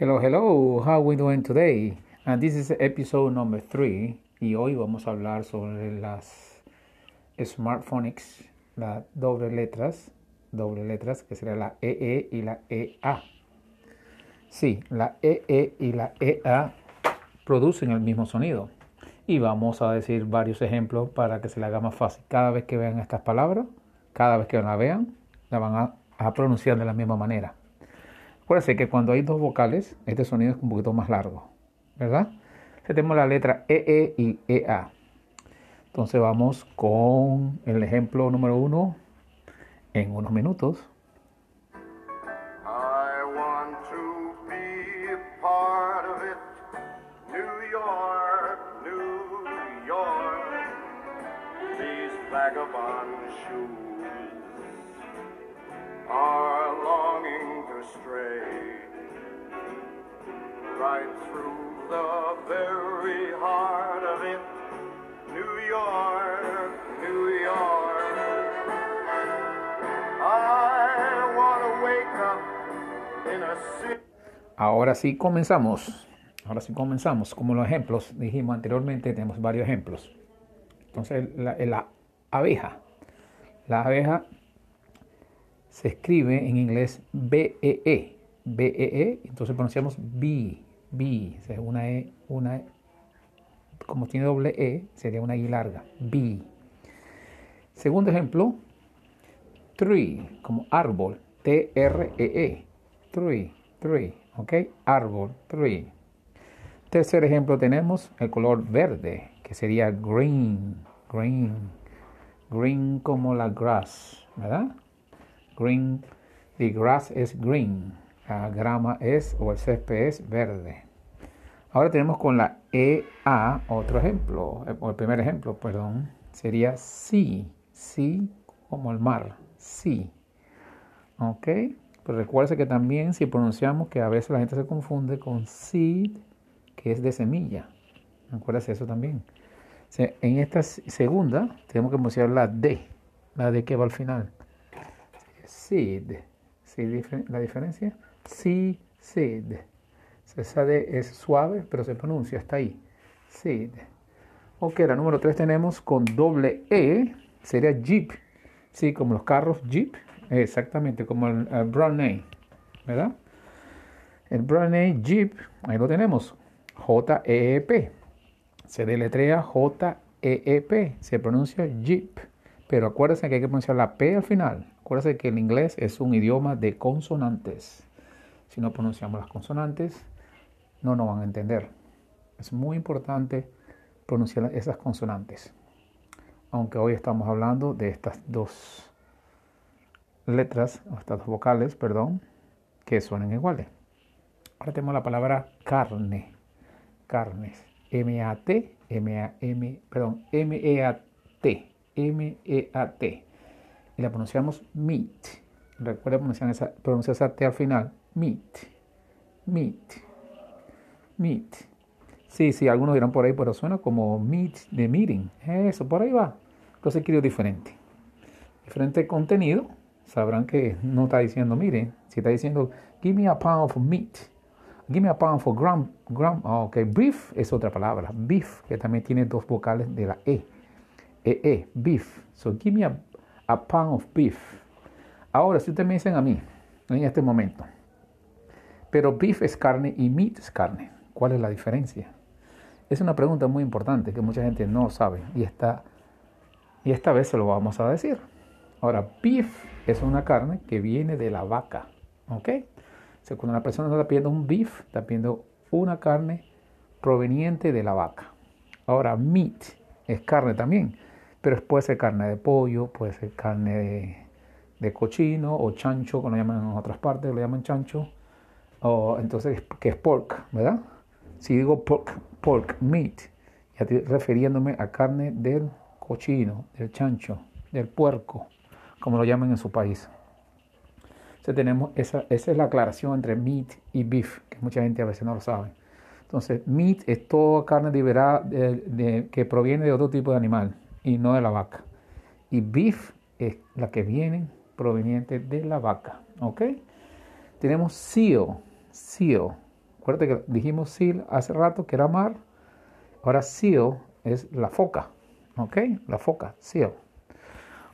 Hello, hello, how we doing today? And this is episode number three. Y hoy vamos a hablar sobre las smartphonics, las doble letras, doble letras, que sería la EE y la EA. Sí, la EE y la EA producen el mismo sonido. Y vamos a decir varios ejemplos para que se le haga más fácil. Cada vez que vean estas palabras, cada vez que la vean, la van a, a pronunciar de la misma manera. Acuérdense que cuando hay dos vocales, este sonido es un poquito más largo, ¿verdad? tenemos la letra EE y EA. Entonces vamos con el ejemplo número uno en unos minutos. I want right through the very heart of it. New New. I want to wake up in a city. Ahora sí comenzamos. Ahora sí comenzamos. Como los ejemplos dijimos anteriormente, tenemos varios ejemplos. Entonces, la, la abeja. La abeja se escribe en inglés B-E-E. B-E-E. Entonces pronunciamos B. B. Una E, una E. Como tiene doble E, sería una I larga. B. Segundo ejemplo, tree, como árbol. T-R-E-E. Tree, tree. ¿Ok? Árbol, tree. Tercer ejemplo tenemos el color verde, que sería green, green, green como la grass, ¿verdad? Green, the grass es green, la grama es o el césped es verde. Ahora tenemos con la EA otro ejemplo, o el primer ejemplo, perdón, sería sea, sea como el mar, sea. ¿Ok? Pero recuerda que también si pronunciamos que a veces la gente se confunde con seed, que es de semilla. Acuérdate eso también. En esta segunda tenemos que pronunciar la D, la D que va al final. Seed. ¿Sí? ¿La diferencia? Seed, seed. Esa D es suave, pero se pronuncia hasta ahí. Seed. Ok, la número 3 tenemos con doble E, sería Jeep. Sí, como los carros Jeep. Exactamente, como el, el name, ¿verdad? El name Jeep, ahí lo tenemos. J-E-E-P. Se deletrea J-E-E-P. Se pronuncia Jeep. Pero acuérdense que hay que pronunciar la P al final. Acuérdense que el inglés es un idioma de consonantes. Si no pronunciamos las consonantes, no nos van a entender. Es muy importante pronunciar esas consonantes. Aunque hoy estamos hablando de estas dos letras, o estas dos vocales, perdón, que suenan iguales. Ahora tenemos la palabra carne. Carnes. M-A-T, M-A-M, perdón, M-E-A-T, M-E-A-T. Y la pronunciamos meat. Recuerda pronunciar esa, pronunciar esa T al final. Meat. Meat. Meat. Sí, sí, algunos dirán por ahí, pero suena como meat de meeting. Eso, por ahí va. Entonces quiero diferente. Diferente contenido. Sabrán que no está diciendo, miren, si está diciendo, give me a pound of meat. Give me a pound for gram. gram oh, ok, beef es otra palabra. Beef, que también tiene dos vocales de la E. E, E, beef. So give me a, a pound of beef. Ahora, si ustedes me dicen a mí, en este momento, pero beef es carne y meat es carne. ¿Cuál es la diferencia? Es una pregunta muy importante que mucha gente no sabe y, está, y esta vez se lo vamos a decir. Ahora, beef es una carne que viene de la vaca. ¿Ok? O sea, cuando una persona está pidiendo un beef, está pidiendo una carne proveniente de la vaca. Ahora, meat es carne también, pero puede ser carne de pollo, puede ser carne de, de cochino o chancho, como lo llaman en otras partes, lo llaman chancho. O entonces, que es pork, ¿verdad? Si digo pork, pork meat, ya estoy refiriéndome a carne del cochino, del chancho, del puerco, como lo llaman en su país. Entonces tenemos esa, esa es la aclaración entre meat y beef, que mucha gente a veces no lo sabe. Entonces, meat es toda carne de, de, que proviene de otro tipo de animal y no de la vaca. Y beef es la que viene proveniente de la vaca. ¿Ok? Tenemos seal, seal, Acuérdate que dijimos seal hace rato, que era mar. Ahora seal es la foca. ¿Ok? La foca, seal.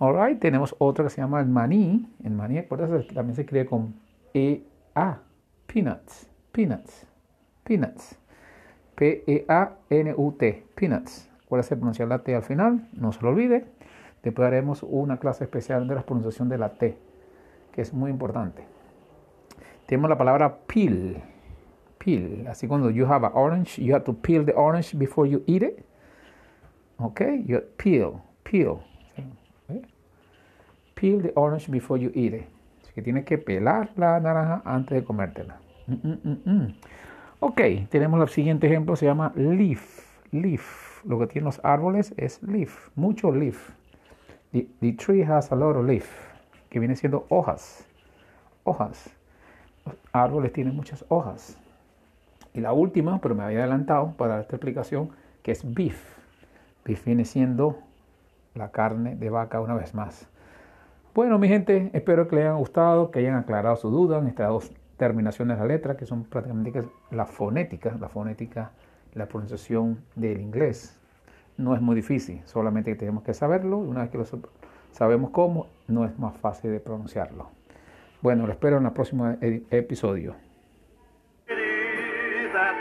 Alright, tenemos otra que se llama el maní. El maní, acuérdate también se escribe con E-A. Peanuts. Peanuts. Peanuts. P-E-A-N-U-T. Peanuts. Acuérdate pronunciar la T al final, no se lo olvide. Después haremos una clase especial de la pronunciación de la T, que es muy importante. Tenemos la palabra peel. Peel. Así cuando you have an orange, you have to peel the orange before you eat it. Okay, you peel, peel. Peel the orange before you eat it. Así que tienes que pelar la naranja antes de comértela. Mm, mm, mm, ok, tenemos el siguiente ejemplo, se llama leaf. Leaf. Lo que tienen los árboles es leaf, mucho leaf. The, the tree has a lot of leaf, que viene siendo hojas. Hojas. Los árboles tienen muchas hojas. Y la última, pero me había adelantado para esta explicación, que es beef. Beef viene siendo la carne de vaca una vez más. Bueno, mi gente, espero que les haya gustado, que hayan aclarado su duda en estas dos terminaciones de la letra, que son prácticamente la fonética, la fonética, la pronunciación del inglés. No es muy difícil, solamente tenemos que saberlo y una vez que lo sabemos cómo, no es más fácil de pronunciarlo. Bueno, lo espero en el próximo